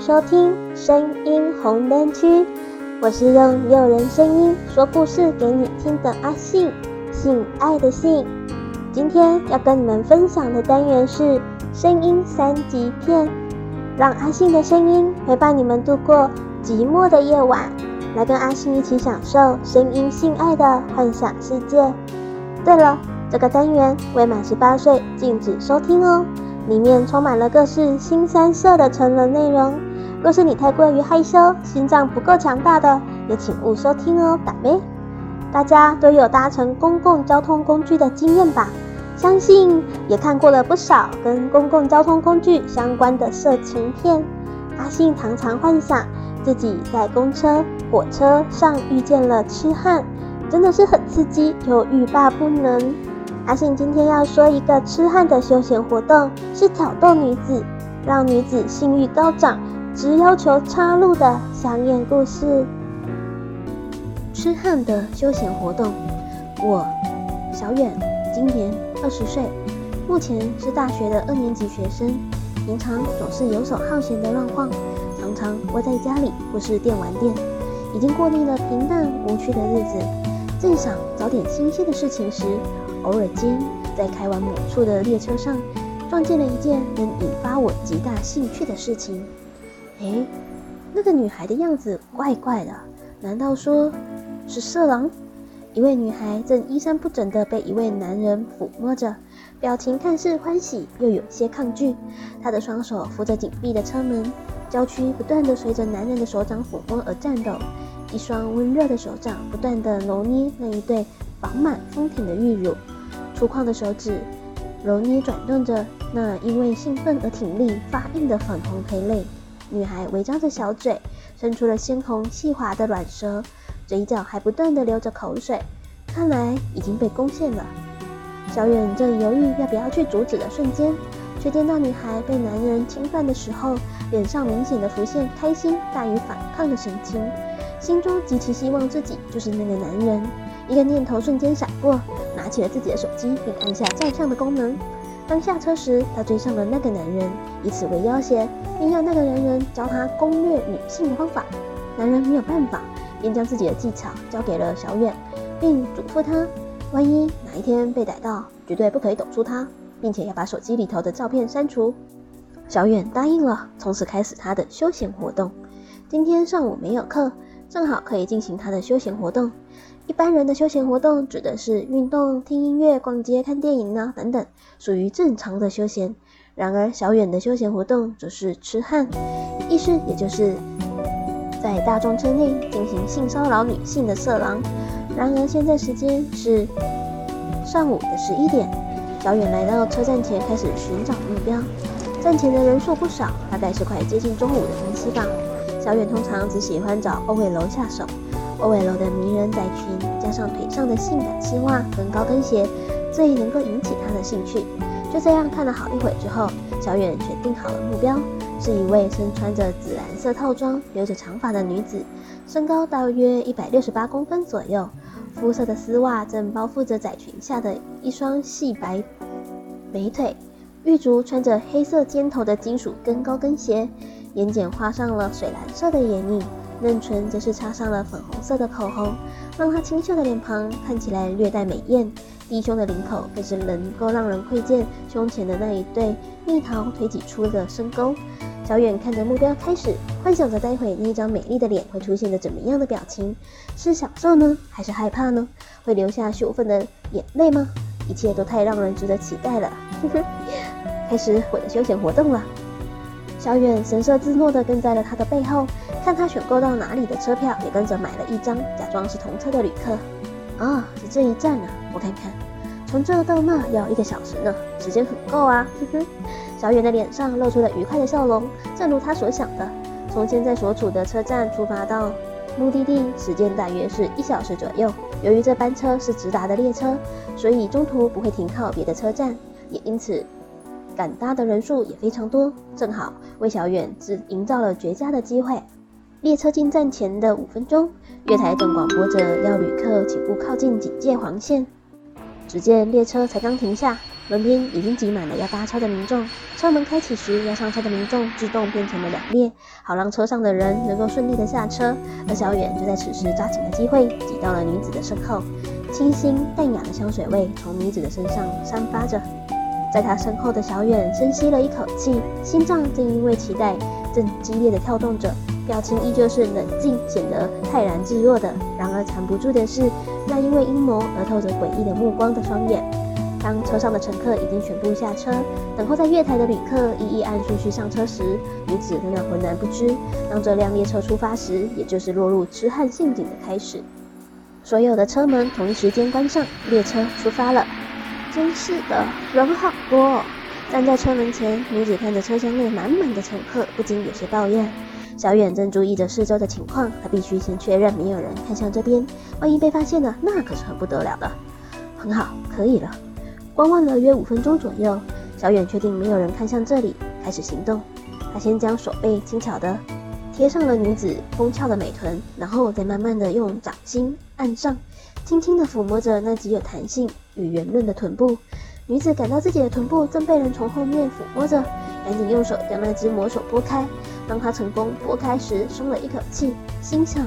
收听声音红灯区，我是用诱人声音说故事给你听的阿信，性爱的性。今天要跟你们分享的单元是声音三级片，让阿信的声音陪伴你们度过寂寞的夜晚，来跟阿信一起享受声音性爱的幻想世界。对了。这个单元未满十八岁禁止收听哦，里面充满了各式新三色的成人内容。若是你太过于害羞，心脏不够强大的，也请勿收听哦，打咩？大家都有搭乘公共交通工具的经验吧？相信也看过了不少跟公共交通工具相关的色情片。阿信常常幻想自己在公车、火车上遇见了痴汉，真的是很刺激又欲罢不能。阿信今天要说一个痴汉的休闲活动，是挑逗女子，让女子性欲高涨，只要求插入的香艳故事。痴汉的休闲活动，我小远今年二十岁，目前是大学的二年级学生，平常总是游手好闲的乱晃，常常窝在家里或是电玩店，已经过腻了平淡无趣的日子，正想找点新鲜的事情时。偶尔间，在开往某处的列车上，撞见了一件能引发我极大兴趣的事情。诶，那个女孩的样子怪怪的，难道说是色狼？一位女孩正衣衫不整地被一位男人抚摸着，表情看似欢喜，又有些抗拒。她的双手扶着紧闭的车门，娇躯不断地随着男人的手掌抚摸而颤抖，一双温热的手掌不断地揉捏那一对饱满丰挺的玉乳。粗犷的手指揉捏转动着那因为兴奋而挺立发硬的粉红胚类，女孩微张着小嘴，伸出了鲜红细滑的软舌，嘴角还不断地流着口水，看来已经被攻陷了。小远正犹豫要不要去阻止的瞬间，却见到女孩被男人侵犯的时候，脸上明显的浮现开心大于反抗的神情，心中极其希望自己就是那个男人。一个念头瞬间闪过。起了自己的手机，并按下照相的功能。当下车时，他追上了那个男人，以此为要挟，并要那个男人教他攻略女性的方法。男人没有办法，便将自己的技巧交给了小远，并嘱咐他：万一哪一天被逮到，绝对不可以抖出他，并且要把手机里头的照片删除。小远答应了，从此开始他的休闲活动。今天上午没有课，正好可以进行他的休闲活动。一般人的休闲活动指的是运动、听音乐、逛街、看电影呢等等，属于正常的休闲。然而小远的休闲活动则是痴汉，意思也就是在大众车内进行性骚扰女性的色狼。然而现在时间是上午的十一点，小远来到车站前开始寻找目标。站前的人数不少，大概是快接近中午的关系吧。小远通常只喜欢找 OL 下手。OL 的迷人窄裙，加上腿上的性感丝袜跟高跟鞋，最能够引起他的兴趣。就这样看了好一会之后，小远选定好了目标，是一位身穿着紫蓝色套装、留着长发的女子，身高大约一百六十八公分左右，肤色的丝袜正包覆着窄裙下的一双细白美腿，玉足穿着黑色尖头的金属跟高跟鞋，眼睑画上了水蓝色的眼影。嫩唇则是擦上了粉红色的口红，让她清秀的脸庞看起来略带美艳。低胸的领口更是能够让人窥见胸前的那一对蜜桃腿挤出的深沟。小远看着目标开始，幻想着待会那张美丽的脸会出现的怎么样的表情，是享受呢，还是害怕呢？会流下羞愤的眼泪吗？一切都太让人值得期待了。开始我的休闲活动了。小远神色自若地跟在了他的背后，看他选购到哪里的车票，也跟着买了一张，假装是同车的旅客。啊、哦，是这一站啊，我看看，从这到那要一个小时呢，时间很够啊。呵呵，小远的脸上露出了愉快的笑容，正如他所想的，从现在所处的车站出发到目的地，时间大约是一小时左右。由于这班车是直达的列车，所以中途不会停靠别的车站，也因此。赶搭的人数也非常多，正好为小远只营造了绝佳的机会。列车进站前的五分钟，月台正广播着要旅客请勿靠近警戒黄线。只见列车才刚停下，门边已经挤满了要搭车的民众，车门开启时，要上车的民众自动变成了两列，好让车上的人能够顺利的下车。而小远就在此时抓紧了机会，挤到了女子的身后，清新淡雅的香水味从女子的身上散发着。在她身后的小远深吸了一口气，心脏正因为期待正激烈的跳动着，表情依旧是冷静，显得泰然自若的。然而藏不住的是那因为阴谋而透着诡异的目光的双眼。当车上的乘客已经全部下车，等候在月台的旅客一一按顺序上车时，女子仍然浑然不知，当这辆列车出发时，也就是落入痴汉陷阱的开始。所有的车门同一时间关上，列车出发了。真是的，人好多哦。站在车门前，女子看着车厢内满满的乘客，不禁有些抱怨。小远正注意着四周的情况，他必须先确认没有人看向这边，万一被发现了，那可是很不得了的。很好，可以了。观望了约五分钟左右，小远确定没有人看向这里，开始行动。他先将手背轻巧地贴上了女子丰翘的美臀，然后再慢慢地用掌心按上。轻轻地抚摸着那极有弹性与圆润的臀部，女子感到自己的臀部正被人从后面抚摸着，赶紧用手将那只魔手拨开。当她成功拨开时，松了一口气，心想：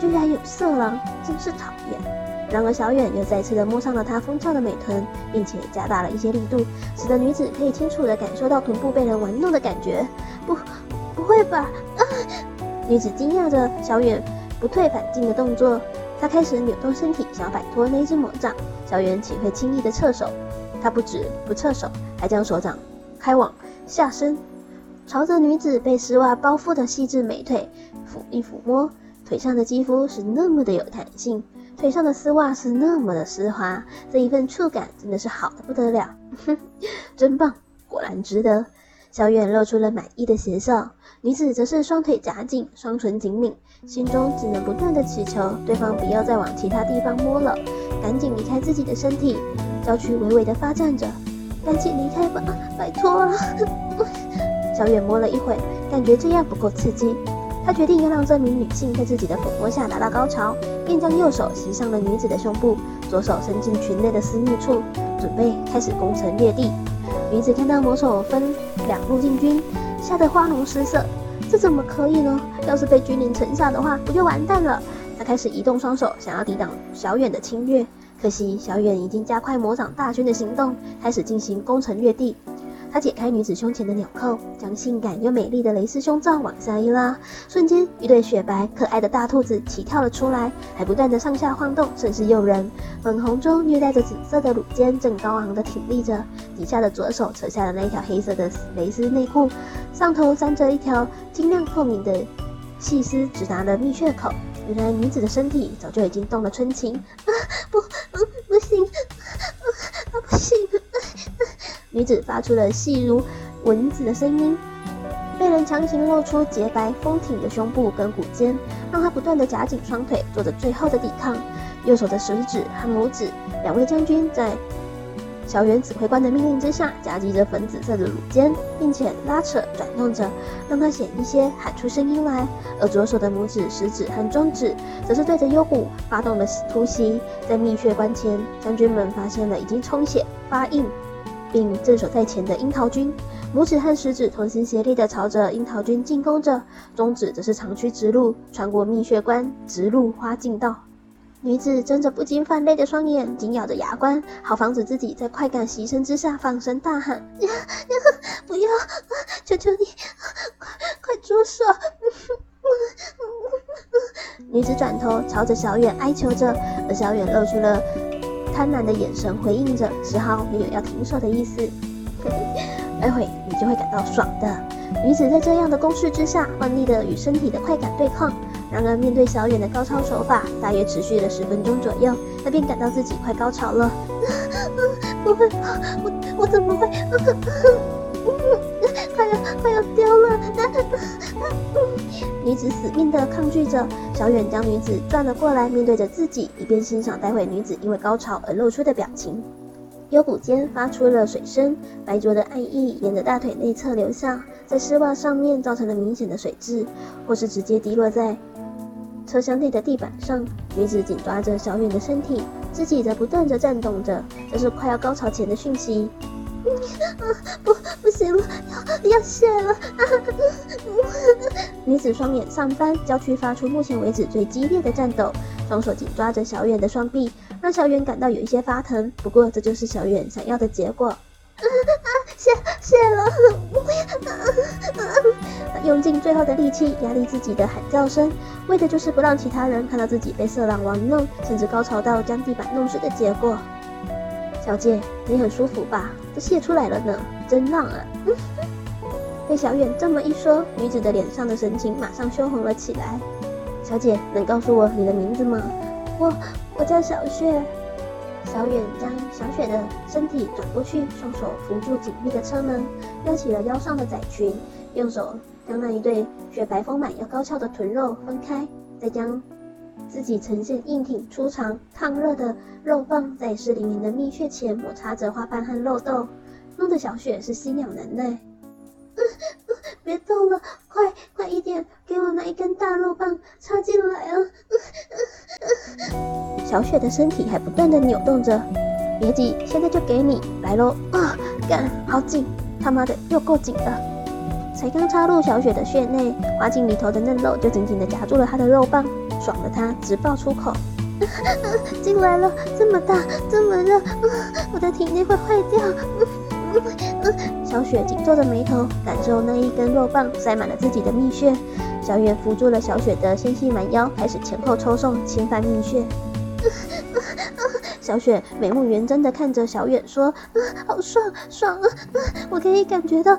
居然有色狼，真是讨厌。然而小远又再次地摸上了她丰翘的美臀，并且加大了一些力度，使得女子可以清楚地感受到臀部被人玩弄的感觉。不，不会吧？啊！女子惊讶着小远不退反进的动作。她开始扭动身体，想要摆脱那只魔掌。小远岂会轻易的撤手？他不止不撤手，还将手掌开往下伸，朝着女子被丝袜包覆的细致美腿抚一抚摸。腿上的肌肤是那么的有弹性，腿上的丝袜是那么的丝滑，这一份触感真的是好的不得了。哼，真棒，果然值得。小远露出了满意的邪笑。女子则是双腿夹紧，双唇紧抿，心中只能不断的祈求对方不要再往其他地方摸了，赶紧离开自己的身体。娇躯微微的发颤着，赶紧离开吧，拜托了。小远摸了一会，感觉这样不够刺激，他决定要让这名女性在自己的抚摸下达到高潮，便将右手袭上了女子的胸部，左手伸进裙内的私密处，准备开始攻城略地。女子看到魔手分两路进军。吓得花容失色，这怎么可以呢？要是被君临城下的话，不就完蛋了？他开始移动双手，想要抵挡小远的侵略。可惜小远已经加快魔掌大军的行动，开始进行攻城略地。他解开女子胸前的纽扣，将性感又美丽的蕾丝胸罩往下一拉，瞬间一对雪白可爱的大兔子起跳了出来，还不断的上下晃动，甚是诱人。粉红中略带着紫色的乳尖正高昂的挺立着，底下的左手扯下了那条黑色的蕾丝内裤，上头粘着一条晶亮透明的细丝，直达了蜜穴口。原来女子的身体早就已经动了春情，啊不，嗯不行，不行。女子发出了细如蚊子的声音，被人强行露出洁白丰挺的胸部跟骨尖，让她不断的夹紧双腿，做着最后的抵抗。右手的食指和拇指，两位将军在小远指挥官的命令之下，夹击着粉紫色的乳尖，并且拉扯转动着，让他险一些喊出声音来。而左手的拇指、食指和中指，则是对着幽谷发动了突袭。在蜜穴关前，将军们发现了已经充血发硬。并镇守在前的樱桃军，拇指和食指同心协力地朝着樱桃军进攻着，中指则是长驱直入，穿过蜜穴关，直入花径道。女子睁着不禁泛泪的双眼，紧咬着牙关，好防止自己在快感袭身之下放声大喊：“，不要！求求你，快快住手！”女子转头朝着小远哀求着，而小远露出了。贪婪的眼神回应着，丝毫没有要停手的意思。待会你就会感到爽的。女子在这样的攻势之下，奋力的与身体的快感对抗。然而面对小远的高超手法，大约持续了十分钟左右，她便感到自己快高潮了。不会，我我怎么会？快要快要丢了！女子死命地抗拒着，小远将女子转了过来，面对着自己，一边欣赏待会女子因为高潮而露出的表情。幽谷间发出了水声，白灼的爱意沿着大腿内侧流下，在丝袜上面造成了明显的水渍，或是直接滴落在车厢内的地板上。女子紧抓着小远的身体，自己则不断的颤动着，这是快要高潮前的讯息。啊，不，不行了，要要泄了！啊，女子双眼上翻，娇躯发出目前为止最激烈的战斗，双手紧抓着小远的双臂，让小远感到有一些发疼。不过，这就是小远想要的结果。啊 啊！泄泄了！啊啊啊！用尽最后的力气压抑自己的喊叫声，为的就是不让其他人看到自己被色狼玩弄，甚至高潮到将地板弄湿的结果。小姐，你很舒服吧？都泄出来了呢，真浪啊！被小远这么一说，女子的脸上的神情马上羞红了起来。小姐，能告诉我你的名字吗？我我叫小雪。小远将小雪的身体转过去，双手扶住紧闭的车门，撩起了腰上的窄裙，用手将那一对雪白丰满又高翘的臀肉分开，再将自己呈现硬挺粗长、烫热的肉棒在湿淋淋的蜜穴前摩擦着花瓣和肉豆，弄得小雪是心痒难耐。别动了，快快一点，给我那一根大肉棒插进来啊！小雪的身体还不断的扭动着，别急，现在就给你来喽！啊，干，好紧，他妈的又够紧了！才刚插入小雪的穴内，滑进里头的嫩肉就紧紧的夹住了她的肉棒，爽得她直爆粗口。进来了，这么大，这么热，我的体内会坏掉。小雪紧皱着眉头，感受那一根肉棒塞满了自己的蜜穴。小远扶住了小雪的纤细蛮腰，开始前后抽送，侵犯蜜穴。小雪美目圆睁的看着小远说：“好爽，爽啊！我可以感觉到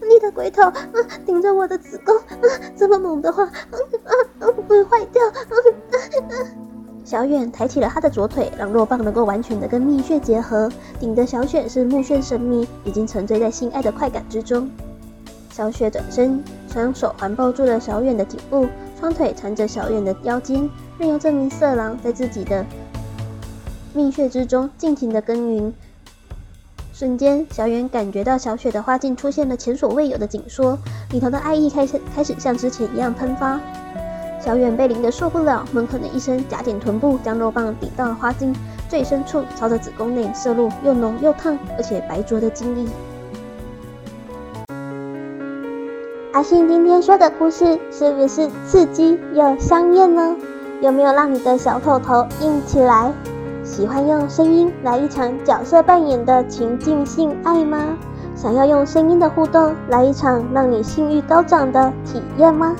你的龟头顶着我的子宫，这么猛的话，会坏掉。”小远抬起了他的左腿，让肉棒能够完全的跟蜜穴结合，顶的小雪是目眩神迷，已经沉醉在性爱的快感之中。小雪转身，双手环抱住了小远的颈部，双腿缠着小远的腰间，任由这名色狼在自己的蜜穴之中尽情的耕耘。瞬间，小远感觉到小雪的花茎出现了前所未有的紧缩，里头的爱意开始开始像之前一样喷发。小远被淋得受不了，闷哼了一声，夹紧臀部，将肉棒顶到了花茎最深处，朝着子宫内射入又浓又烫而且白灼的精液。阿信今天说的故事是不是刺激又香艳呢？有没有让你的小头头硬起来？喜欢用声音来一场角色扮演的情境性爱吗？想要用声音的互动来一场让你性欲高涨的体验吗？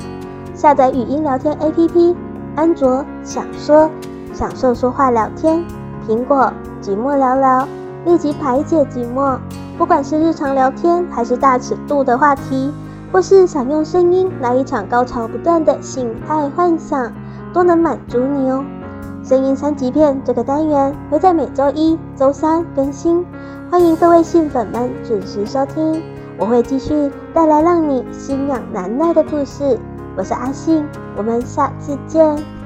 下载语音聊天 APP，安卓想说，享受说话聊天；苹果寂寞聊聊，立即排解寂寞。不管是日常聊天，还是大尺度的话题，或是想用声音来一场高潮不断的性爱幻想，都能满足你哦。声音三级片这个单元会在每周一、周三更新，欢迎各位信粉们准时收听。我会继续带来让你心痒难耐的故事。我是阿信，我们下次见。